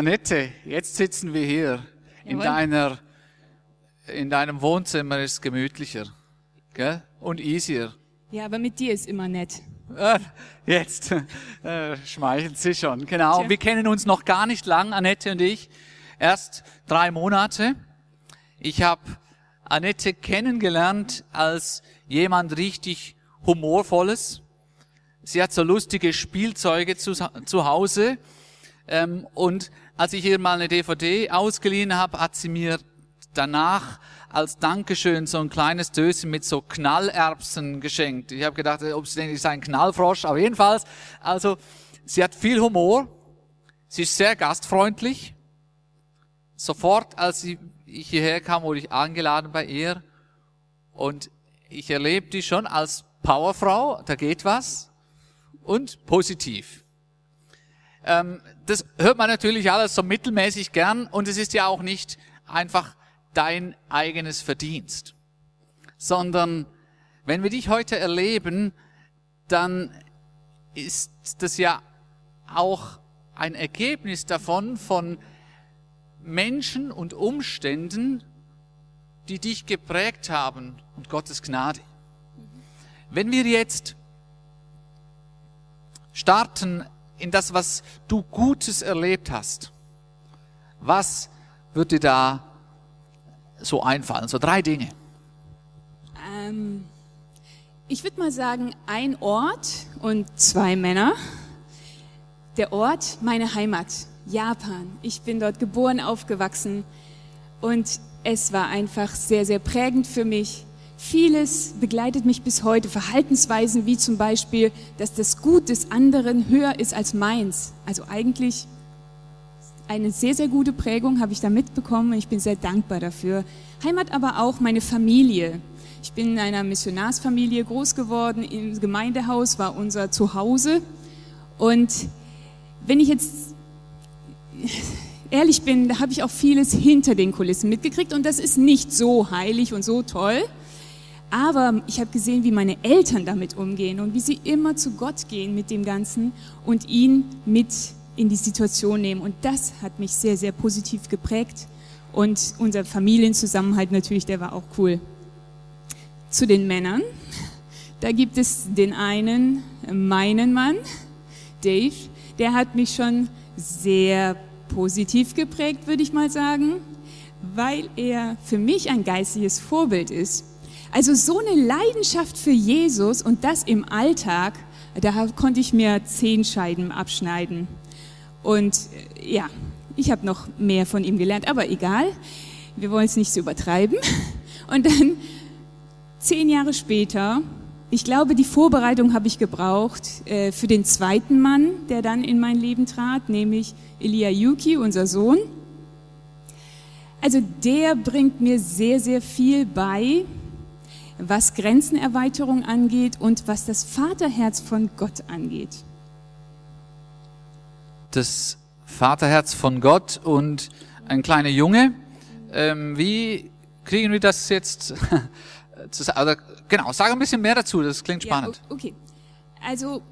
Annette, jetzt sitzen wir hier. In, Jawohl. deiner, in deinem Wohnzimmer ist es gemütlicher gell? und easier. Ja, aber mit dir ist immer nett. Äh, Jetzt äh, schmeichelt sie schon. Genau. Tja. Wir kennen uns noch gar nicht lang, Annette und ich. Erst drei Monate. Ich habe Annette kennengelernt als jemand richtig humorvolles. Sie hat so lustige Spielzeuge zu, zu Hause. Ähm, und als ich ihr mal eine DVD ausgeliehen habe, hat sie mir danach als Dankeschön so ein kleines Döschen mit so Knallerbsen geschenkt. Ich habe gedacht, ob es denn ist ein Knallfrosch, aber jedenfalls, also sie hat viel Humor, sie ist sehr gastfreundlich. Sofort, als sie, ich hierher kam, wurde ich eingeladen bei ihr und ich erlebe die schon als Powerfrau, da geht was und positiv. Ähm, das hört man natürlich alles so mittelmäßig gern und es ist ja auch nicht einfach dein eigenes Verdienst, sondern wenn wir dich heute erleben, dann ist das ja auch ein Ergebnis davon von Menschen und Umständen, die dich geprägt haben und Gottes Gnade. Wenn wir jetzt starten in das, was du Gutes erlebt hast, was wird dir da so einfallen? So drei Dinge. Ähm, ich würde mal sagen, ein Ort und zwei Männer. Der Ort, meine Heimat, Japan. Ich bin dort geboren, aufgewachsen und es war einfach sehr, sehr prägend für mich. Vieles begleitet mich bis heute. Verhaltensweisen wie zum Beispiel, dass das Gut des anderen höher ist als meins. Also eigentlich eine sehr, sehr gute Prägung habe ich da mitbekommen und ich bin sehr dankbar dafür. Heimat aber auch meine Familie. Ich bin in einer Missionarsfamilie groß geworden. Im Gemeindehaus war unser Zuhause. Und wenn ich jetzt ehrlich bin, da habe ich auch vieles hinter den Kulissen mitgekriegt und das ist nicht so heilig und so toll. Aber ich habe gesehen, wie meine Eltern damit umgehen und wie sie immer zu Gott gehen mit dem Ganzen und ihn mit in die Situation nehmen. Und das hat mich sehr, sehr positiv geprägt. Und unser Familienzusammenhalt natürlich, der war auch cool. Zu den Männern, da gibt es den einen, meinen Mann, Dave, der hat mich schon sehr positiv geprägt, würde ich mal sagen, weil er für mich ein geistliches Vorbild ist. Also so eine Leidenschaft für Jesus und das im Alltag, da konnte ich mir zehn Scheiben abschneiden. Und äh, ja, ich habe noch mehr von ihm gelernt, aber egal, wir wollen es nicht so übertreiben. Und dann zehn Jahre später, ich glaube, die Vorbereitung habe ich gebraucht äh, für den zweiten Mann, der dann in mein Leben trat, nämlich Elia Yuki, unser Sohn. Also der bringt mir sehr, sehr viel bei, was Grenzenerweiterung angeht und was das Vaterherz von Gott angeht. Das Vaterherz von Gott und ein kleiner Junge. Ähm, wie kriegen wir das jetzt zusammen? Oder, genau, sag ein bisschen mehr dazu, das klingt spannend. Ja, okay. Also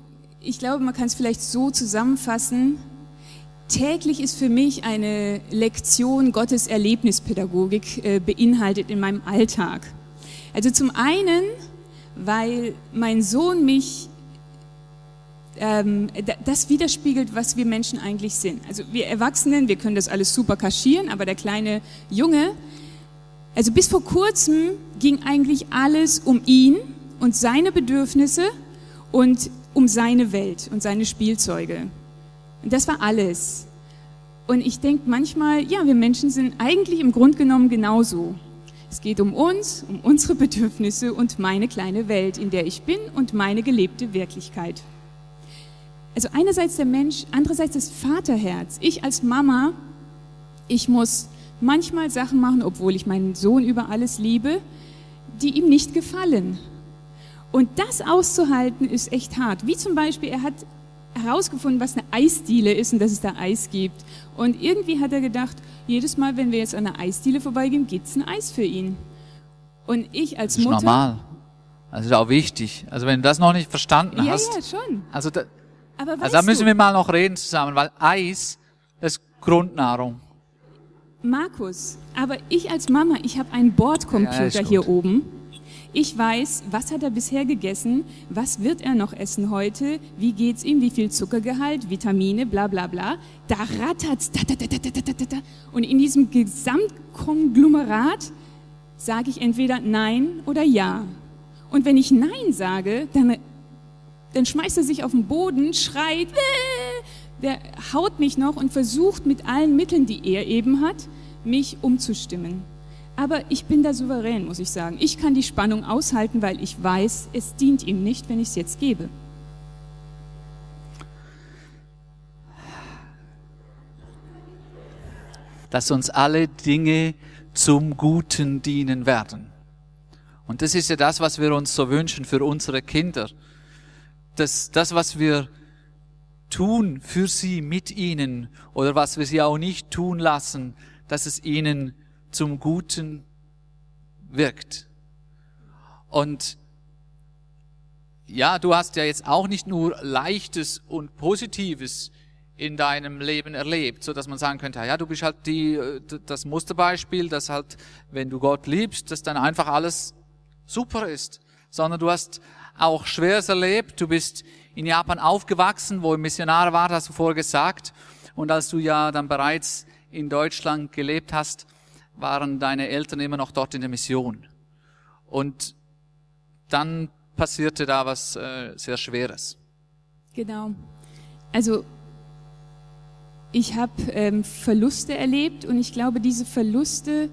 ich glaube, man kann es vielleicht so zusammenfassen. Täglich ist für mich eine Lektion Gottes Erlebnispädagogik äh, beinhaltet in meinem Alltag. Also zum einen, weil mein Sohn mich ähm, da- das widerspiegelt, was wir Menschen eigentlich sind. Also wir Erwachsenen, wir können das alles super kaschieren, aber der kleine Junge, also bis vor kurzem ging eigentlich alles um ihn und seine Bedürfnisse und um seine Welt und seine Spielzeuge. Und das war alles. Und ich denke manchmal, ja, wir Menschen sind eigentlich im Grunde genommen genauso. Es geht um uns, um unsere Bedürfnisse und meine kleine Welt, in der ich bin und meine gelebte Wirklichkeit. Also einerseits der Mensch, andererseits das Vaterherz. Ich als Mama, ich muss manchmal Sachen machen, obwohl ich meinen Sohn über alles liebe, die ihm nicht gefallen. Und das auszuhalten ist echt hart. Wie zum Beispiel, er hat herausgefunden, was eine Eisdiele ist und dass es da Eis gibt. Und irgendwie hat er gedacht, jedes Mal, wenn wir jetzt an einer Eisdiele vorbeigehen, gibt es ein Eis für ihn. Und ich als Das ist Mutter. normal. Das ist auch wichtig. Also wenn du das noch nicht verstanden Ja, hast. ja, schon. Also da, also da müssen du, wir mal noch reden zusammen, weil Eis das ist Grundnahrung. Markus, aber ich als Mama, ich habe einen Ja, Bordcomputer gut. hier oben. Ich weiß, was hat er bisher gegessen, was wird er noch essen heute, wie geht's ihm, wie viel Zuckergehalt, Vitamine, bla bla bla. Da rattert's. Da, da, da, da, da, da, da. Und in diesem Gesamtkonglomerat sage ich entweder Nein oder Ja. Und wenn ich Nein sage, dann, dann schmeißt er sich auf den Boden, schreit, äh! der haut mich noch und versucht mit allen Mitteln, die er eben hat, mich umzustimmen. Aber ich bin da souverän, muss ich sagen. Ich kann die Spannung aushalten, weil ich weiß, es dient ihm nicht, wenn ich es jetzt gebe. dass uns alle Dinge zum Guten dienen werden. Und das ist ja das, was wir uns so wünschen für unsere Kinder. Das, das, was wir tun für sie, mit ihnen, oder was wir sie auch nicht tun lassen, dass es ihnen zum Guten wirkt. Und ja, du hast ja jetzt auch nicht nur Leichtes und Positives in deinem Leben erlebt, so dass man sagen könnte, ja, du bist halt die, äh, das Musterbeispiel, dass halt, wenn du Gott liebst, dass dann einfach alles super ist, sondern du hast auch Schweres erlebt, du bist in Japan aufgewachsen, wo Missionare war, hast du vorher gesagt, und als du ja dann bereits in Deutschland gelebt hast, waren deine Eltern immer noch dort in der Mission. Und dann passierte da was äh, sehr Schweres. Genau. Also ich habe ähm, Verluste erlebt und ich glaube, diese Verluste,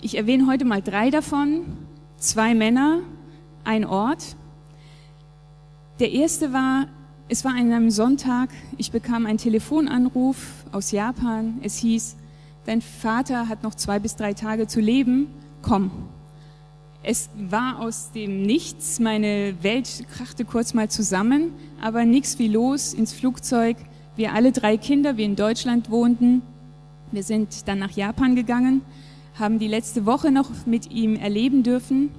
ich erwähne heute mal drei davon, zwei Männer, ein Ort. Der erste war, es war an einem Sonntag, ich bekam einen Telefonanruf aus Japan. Es hieß, dein Vater hat noch zwei bis drei Tage zu leben, komm. Es war aus dem Nichts, meine Welt krachte kurz mal zusammen, aber nichts wie los ins Flugzeug. Wir alle drei Kinder, wir in Deutschland wohnten, wir sind dann nach Japan gegangen, haben die letzte Woche noch mit ihm erleben dürfen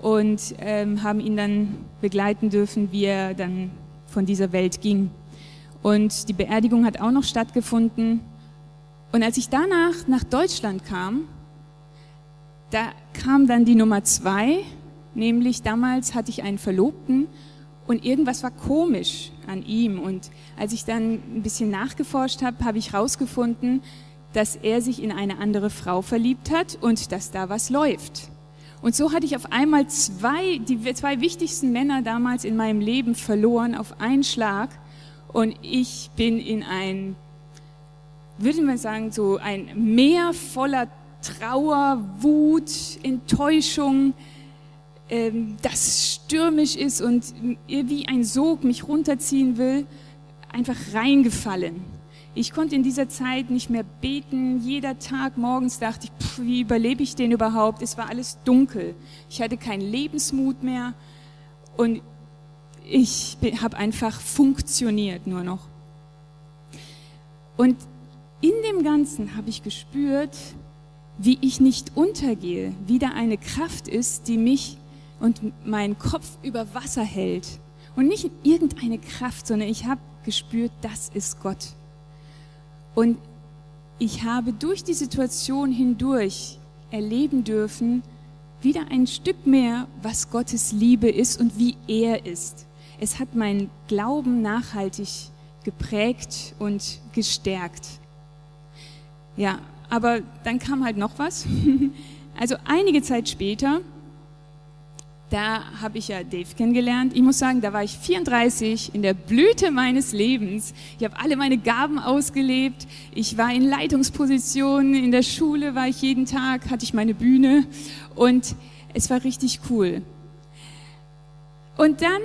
und ähm, haben ihn dann begleiten dürfen, wie er dann von dieser Welt ging. Und die Beerdigung hat auch noch stattgefunden. Und als ich danach nach Deutschland kam, da kam dann die Nummer zwei, nämlich damals hatte ich einen Verlobten und irgendwas war komisch an ihm. Und als ich dann ein bisschen nachgeforscht habe, habe ich herausgefunden, dass er sich in eine andere Frau verliebt hat und dass da was läuft. Und so hatte ich auf einmal zwei, die zwei wichtigsten Männer damals in meinem Leben verloren auf einen Schlag. Und ich bin in ein, würde man sagen, so ein Meer voller Trauer, Wut, Enttäuschung, ähm, das stürmisch ist und wie ein Sog mich runterziehen will, einfach reingefallen. Ich konnte in dieser Zeit nicht mehr beten. Jeder Tag morgens dachte ich, pff, wie überlebe ich den überhaupt? Es war alles dunkel. Ich hatte keinen Lebensmut mehr und ich habe einfach funktioniert nur noch. Und in dem Ganzen habe ich gespürt, wie ich nicht untergehe, wie da eine Kraft ist, die mich und meinen Kopf über Wasser hält. Und nicht irgendeine Kraft, sondern ich habe gespürt, das ist Gott. Und ich habe durch die Situation hindurch erleben dürfen, wieder ein Stück mehr, was Gottes Liebe ist und wie er ist. Es hat meinen Glauben nachhaltig geprägt und gestärkt. Ja, aber dann kam halt noch was. Also einige Zeit später, da habe ich ja Dave kennengelernt. Ich muss sagen, da war ich 34 in der Blüte meines Lebens. Ich habe alle meine Gaben ausgelebt. Ich war in Leitungspositionen. In der Schule war ich jeden Tag, hatte ich meine Bühne und es war richtig cool. Und dann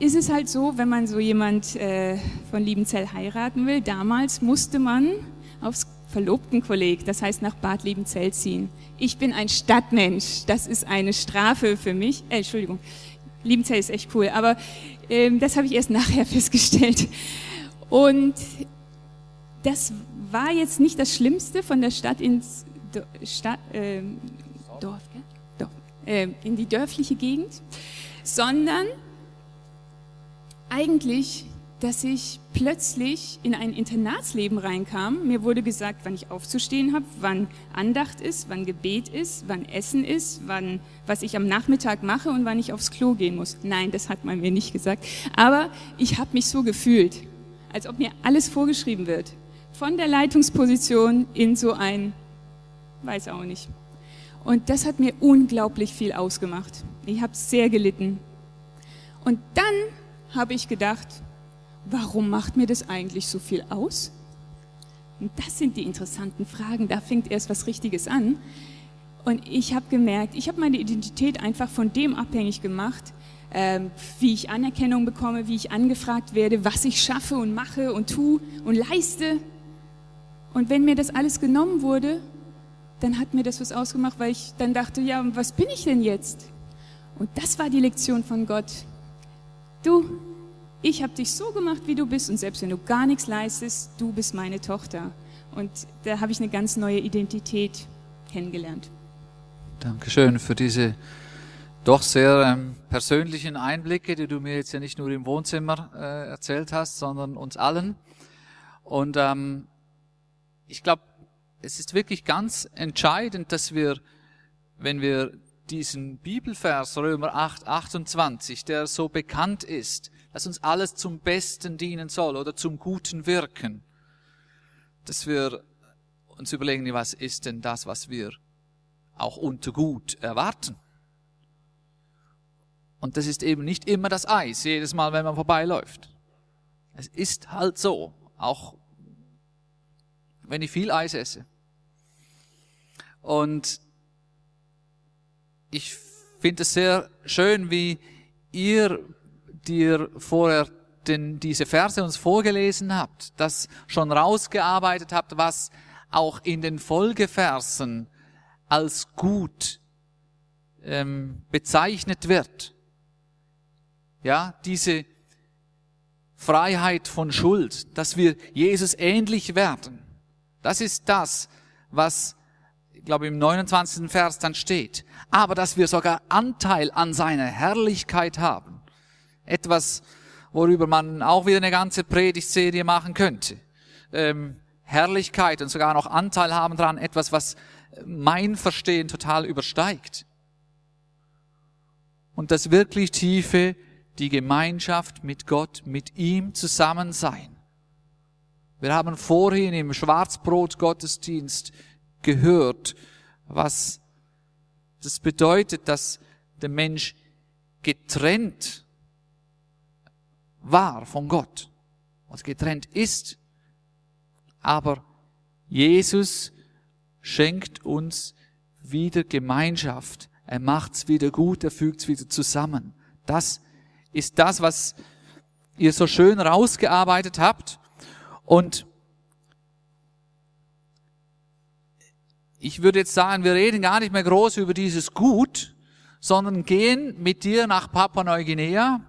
ist es halt so, wenn man so jemand äh, von Liebenzell heiraten will, damals musste man aufs Verlobtenkolleg, das heißt nach Bad Liebenzell ziehen. Ich bin ein Stadtmensch, das ist eine Strafe für mich. Äh, Entschuldigung, Liebenzell ist echt cool, aber äh, das habe ich erst nachher festgestellt. Und das war jetzt nicht das Schlimmste von der Stadt ins Do Stadt, äh, Dorf? Dorf, äh, in die dörfliche Gegend, sondern eigentlich, dass ich plötzlich in ein Internatsleben reinkam. Mir wurde gesagt, wann ich aufzustehen habe, wann Andacht ist, wann Gebet ist, wann Essen ist, wann, was ich am Nachmittag mache und wann ich aufs Klo gehen muss. Nein, das hat man mir nicht gesagt. Aber ich habe mich so gefühlt, als ob mir alles vorgeschrieben wird. Von der Leitungsposition in so ein, weiß auch nicht. Und das hat mir unglaublich viel ausgemacht. Ich habe sehr gelitten. Und dann habe ich gedacht, warum macht mir das eigentlich so viel aus? Und das sind die interessanten Fragen, da fängt erst was Richtiges an. Und ich habe gemerkt, ich habe meine Identität einfach von dem abhängig gemacht, ähm, wie ich Anerkennung bekomme, wie ich angefragt werde, was ich schaffe und mache und tue und leiste. Und wenn mir das alles genommen wurde, dann hat mir das was ausgemacht, weil ich dann dachte, ja, was bin ich denn jetzt? Und das war die Lektion von Gott du, ich habe dich so gemacht, wie du bist und selbst wenn du gar nichts leistest, du bist meine Tochter. Und da habe ich eine ganz neue Identität kennengelernt. Dankeschön für diese doch sehr ähm, persönlichen Einblicke, die du mir jetzt ja nicht nur im Wohnzimmer äh, erzählt hast, sondern uns allen. Und ähm, ich glaube, es ist wirklich ganz entscheidend, dass wir, wenn wir diesen Bibelvers Römer 8, 28, der so bekannt ist, dass uns alles zum Besten dienen soll oder zum Guten wirken, dass wir uns überlegen, was ist denn das, was wir auch unter gut erwarten. Und das ist eben nicht immer das Eis, jedes Mal, wenn man vorbeiläuft. Es ist halt so, auch wenn ich viel Eis esse. Und ich finde es sehr schön, wie ihr dir vorher den, diese Verse uns vorgelesen habt, das schon rausgearbeitet habt, was auch in den Folgeversen als gut ähm, bezeichnet wird. Ja, diese Freiheit von Schuld, dass wir Jesus ähnlich werden. Das ist das, was glaube im 29. Vers dann steht, aber dass wir sogar Anteil an seiner Herrlichkeit haben. Etwas, worüber man auch wieder eine ganze Predigtserie machen könnte. Ähm, Herrlichkeit und sogar noch Anteil haben dran, etwas, was mein Verstehen total übersteigt. Und das wirklich tiefe, die Gemeinschaft mit Gott, mit ihm zusammen sein. Wir haben vorhin im Schwarzbrot Gottesdienst gehört, was das bedeutet, dass der Mensch getrennt war von Gott und getrennt ist. Aber Jesus schenkt uns wieder Gemeinschaft. Er macht's wieder gut, er fügt's wieder zusammen. Das ist das, was ihr so schön rausgearbeitet habt. Und ich würde jetzt sagen, wir reden gar nicht mehr groß über dieses Gut, sondern gehen mit dir nach Papua-Neuguinea,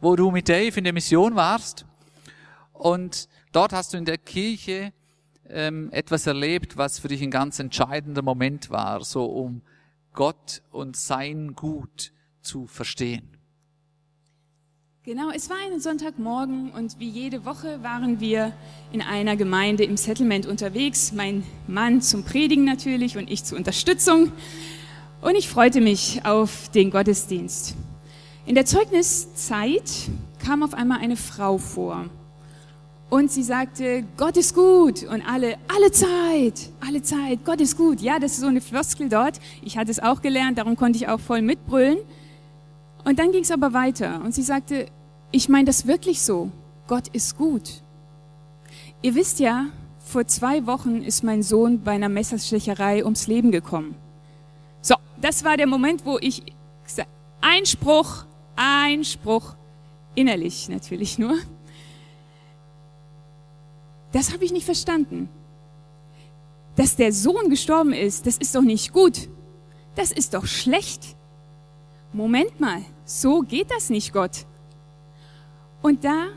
wo du mit Dave in der Mission warst. Und dort hast du in der Kirche ähm, etwas erlebt, was für dich ein ganz entscheidender Moment war, so um Gott und sein Gut zu verstehen. Genau, es war ein Sonntagmorgen und wie jede Woche waren wir in einer Gemeinde im Settlement unterwegs. Mein Mann zum Predigen natürlich und ich zur Unterstützung. Und ich freute mich auf den Gottesdienst. In der Zeugniszeit kam auf einmal eine Frau vor. Und sie sagte, Gott ist gut. Und alle, alle Zeit, alle Zeit, Gott ist gut. Ja, das ist so eine Floskel dort. Ich hatte es auch gelernt, darum konnte ich auch voll mitbrüllen. Und dann ging es aber weiter und sie sagte, ich meine das wirklich so, Gott ist gut. Ihr wisst ja, vor zwei Wochen ist mein Sohn bei einer Messerstecherei ums Leben gekommen. So, das war der Moment, wo ich Einspruch, Einspruch. innerlich natürlich nur. Das habe ich nicht verstanden. Dass der Sohn gestorben ist, das ist doch nicht gut. Das ist doch schlecht. Moment mal, so geht das nicht, Gott. Und da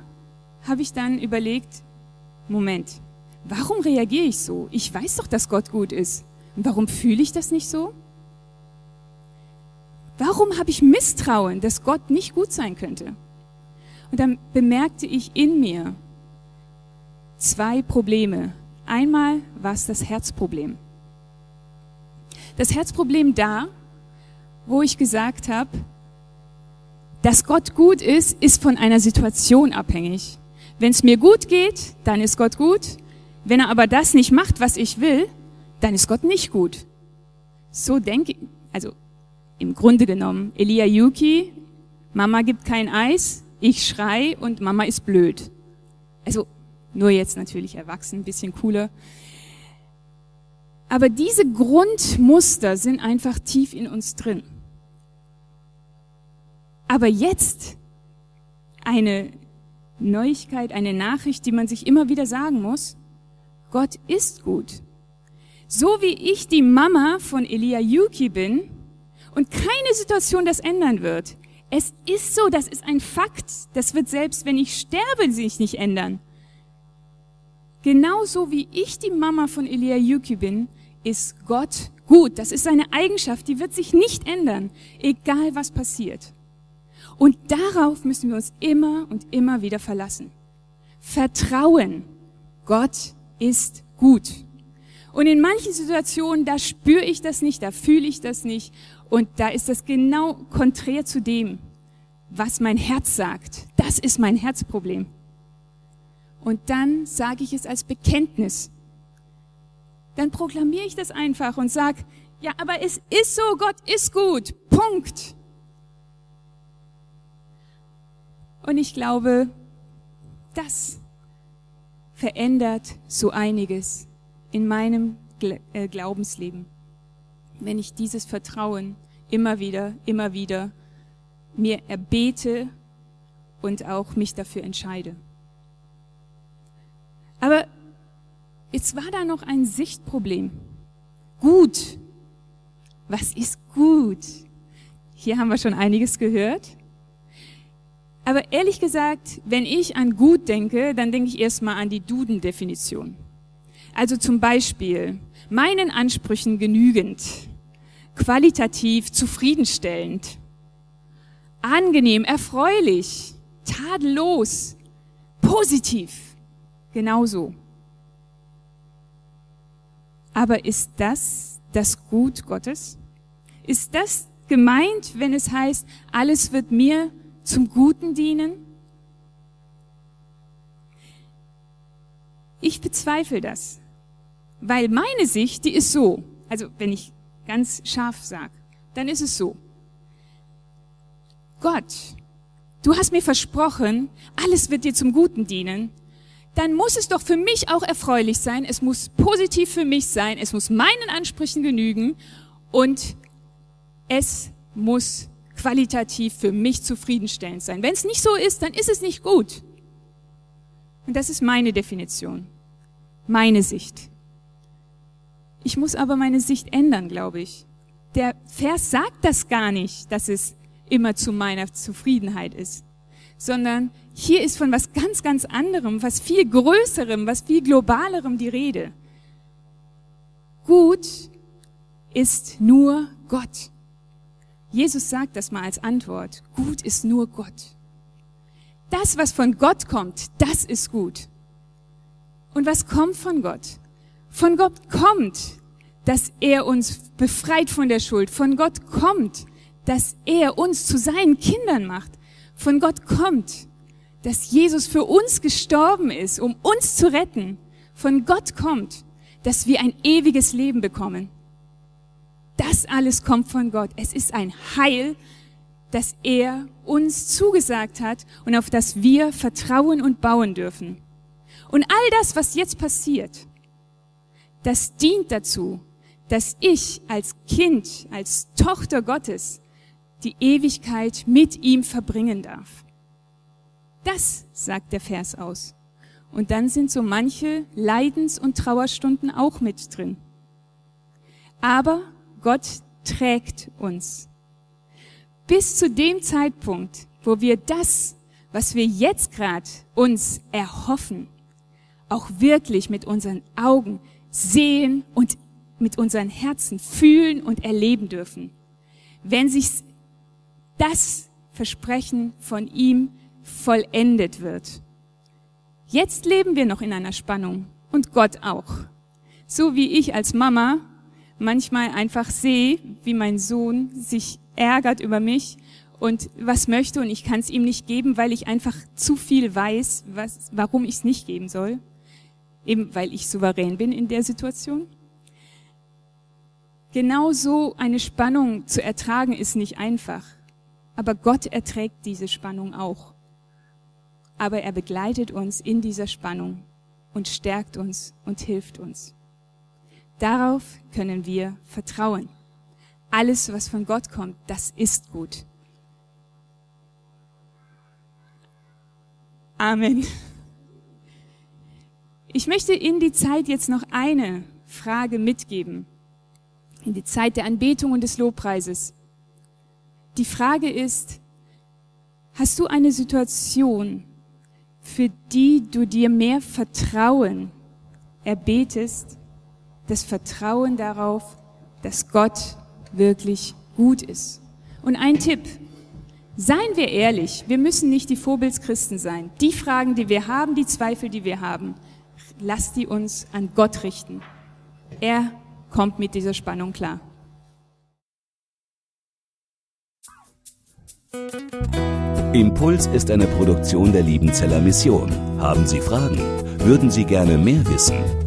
habe ich dann überlegt, Moment, warum reagiere ich so? Ich weiß doch, dass Gott gut ist. Und warum fühle ich das nicht so? Warum habe ich Misstrauen, dass Gott nicht gut sein könnte? Und dann bemerkte ich in mir zwei Probleme. Einmal war es das Herzproblem. Das Herzproblem da, wo ich gesagt habe, dass Gott gut ist, ist von einer Situation abhängig. Wenn es mir gut geht, dann ist Gott gut. Wenn er aber das nicht macht, was ich will, dann ist Gott nicht gut. So denke ich, also im Grunde genommen, Elia Yuki, Mama gibt kein Eis, ich schrei und Mama ist blöd. Also nur jetzt natürlich erwachsen, bisschen cooler. Aber diese Grundmuster sind einfach tief in uns drin. Aber jetzt eine Neuigkeit, eine Nachricht, die man sich immer wieder sagen muss. Gott ist gut. So wie ich die Mama von Elia Yuki bin und keine Situation das ändern wird. Es ist so, das ist ein Fakt. Das wird selbst, wenn ich sterbe, sich nicht ändern. Genauso wie ich die Mama von Elia Yuki bin, ist Gott gut. Das ist seine Eigenschaft, die wird sich nicht ändern, egal was passiert. Und darauf müssen wir uns immer und immer wieder verlassen. Vertrauen. Gott ist gut. Und in manchen Situationen, da spüre ich das nicht, da fühle ich das nicht. Und da ist das genau konträr zu dem, was mein Herz sagt. Das ist mein Herzproblem. Und dann sage ich es als Bekenntnis. Dann proklamiere ich das einfach und sage, ja, aber es ist so, Gott ist gut. Punkt. Und ich glaube, das verändert so einiges in meinem äh, Glaubensleben, wenn ich dieses Vertrauen immer wieder, immer wieder mir erbete und auch mich dafür entscheide. Aber jetzt war da noch ein Sichtproblem. Gut. Was ist gut? Hier haben wir schon einiges gehört. Aber ehrlich gesagt, wenn ich an gut denke, dann denke ich erstmal an die Duden-Definition. Also zum Beispiel meinen Ansprüchen genügend, qualitativ zufriedenstellend, angenehm, erfreulich, tadellos, positiv, genauso. Aber ist das das Gut Gottes? Ist das gemeint, wenn es heißt, alles wird mir zum Guten dienen? Ich bezweifle das, weil meine Sicht, die ist so, also wenn ich ganz scharf sage, dann ist es so. Gott, du hast mir versprochen, alles wird dir zum Guten dienen, dann muss es doch für mich auch erfreulich sein, es muss positiv für mich sein, es muss meinen Ansprüchen genügen. Und es muss qualitativ für mich zufriedenstellend sein. Wenn es nicht so ist, dann ist es nicht gut. Und das ist meine Definition, meine Sicht. Ich muss aber meine Sicht ändern, glaube ich. Der Vers sagt das gar nicht, dass es immer zu meiner Zufriedenheit ist, sondern hier ist von was ganz, ganz anderem, was viel Größerem, was viel Globalerem die Rede. Gut ist nur Gott. Jesus sagt das mal als Antwort. Gut ist nur Gott. Das, was von Gott kommt, das ist gut. Und was kommt von Gott? Von Gott kommt, dass er uns befreit von der Schuld. Von Gott kommt, dass er uns zu seinen Kindern macht. Von Gott kommt, dass Jesus für uns gestorben ist, um uns zu retten. Von Gott kommt, dass wir ein ewiges Leben bekommen. Das alles kommt von Gott. Es ist ein Heil, das er uns zugesagt hat und auf das wir vertrauen und bauen dürfen. Und all das, was jetzt passiert, das dient dazu, dass ich als Kind, als Tochter Gottes die Ewigkeit mit ihm verbringen darf. Das sagt der Vers aus. Und dann sind so manche Leidens- und Trauerstunden auch mit drin. Aber Gott trägt uns. Bis zu dem Zeitpunkt, wo wir das, was wir jetzt gerade uns erhoffen, auch wirklich mit unseren Augen sehen und mit unseren Herzen fühlen und erleben dürfen. Wenn sich das Versprechen von ihm vollendet wird. Jetzt leben wir noch in einer Spannung und Gott auch. So wie ich als Mama manchmal einfach sehe, wie mein Sohn sich ärgert über mich und was möchte und ich kann es ihm nicht geben, weil ich einfach zu viel weiß, was, warum ich es nicht geben soll. Eben weil ich souverän bin in der Situation. Genau so eine Spannung zu ertragen ist nicht einfach. Aber Gott erträgt diese Spannung auch. Aber er begleitet uns in dieser Spannung und stärkt uns und hilft uns. Darauf können wir vertrauen. Alles, was von Gott kommt, das ist gut. Amen. Ich möchte in die Zeit jetzt noch eine Frage mitgeben. In die Zeit der Anbetung und des Lobpreises. Die Frage ist, hast du eine Situation, für die du dir mehr Vertrauen erbetest, das Vertrauen darauf, dass Gott wirklich gut ist. Und ein Tipp, seien wir ehrlich, wir müssen nicht die Vorbildschristen sein. Die Fragen, die wir haben, die Zweifel, die wir haben, lass die uns an Gott richten. Er kommt mit dieser Spannung klar. Impuls ist eine Produktion der Liebenzeller Mission. Haben Sie Fragen? Würden Sie gerne mehr wissen?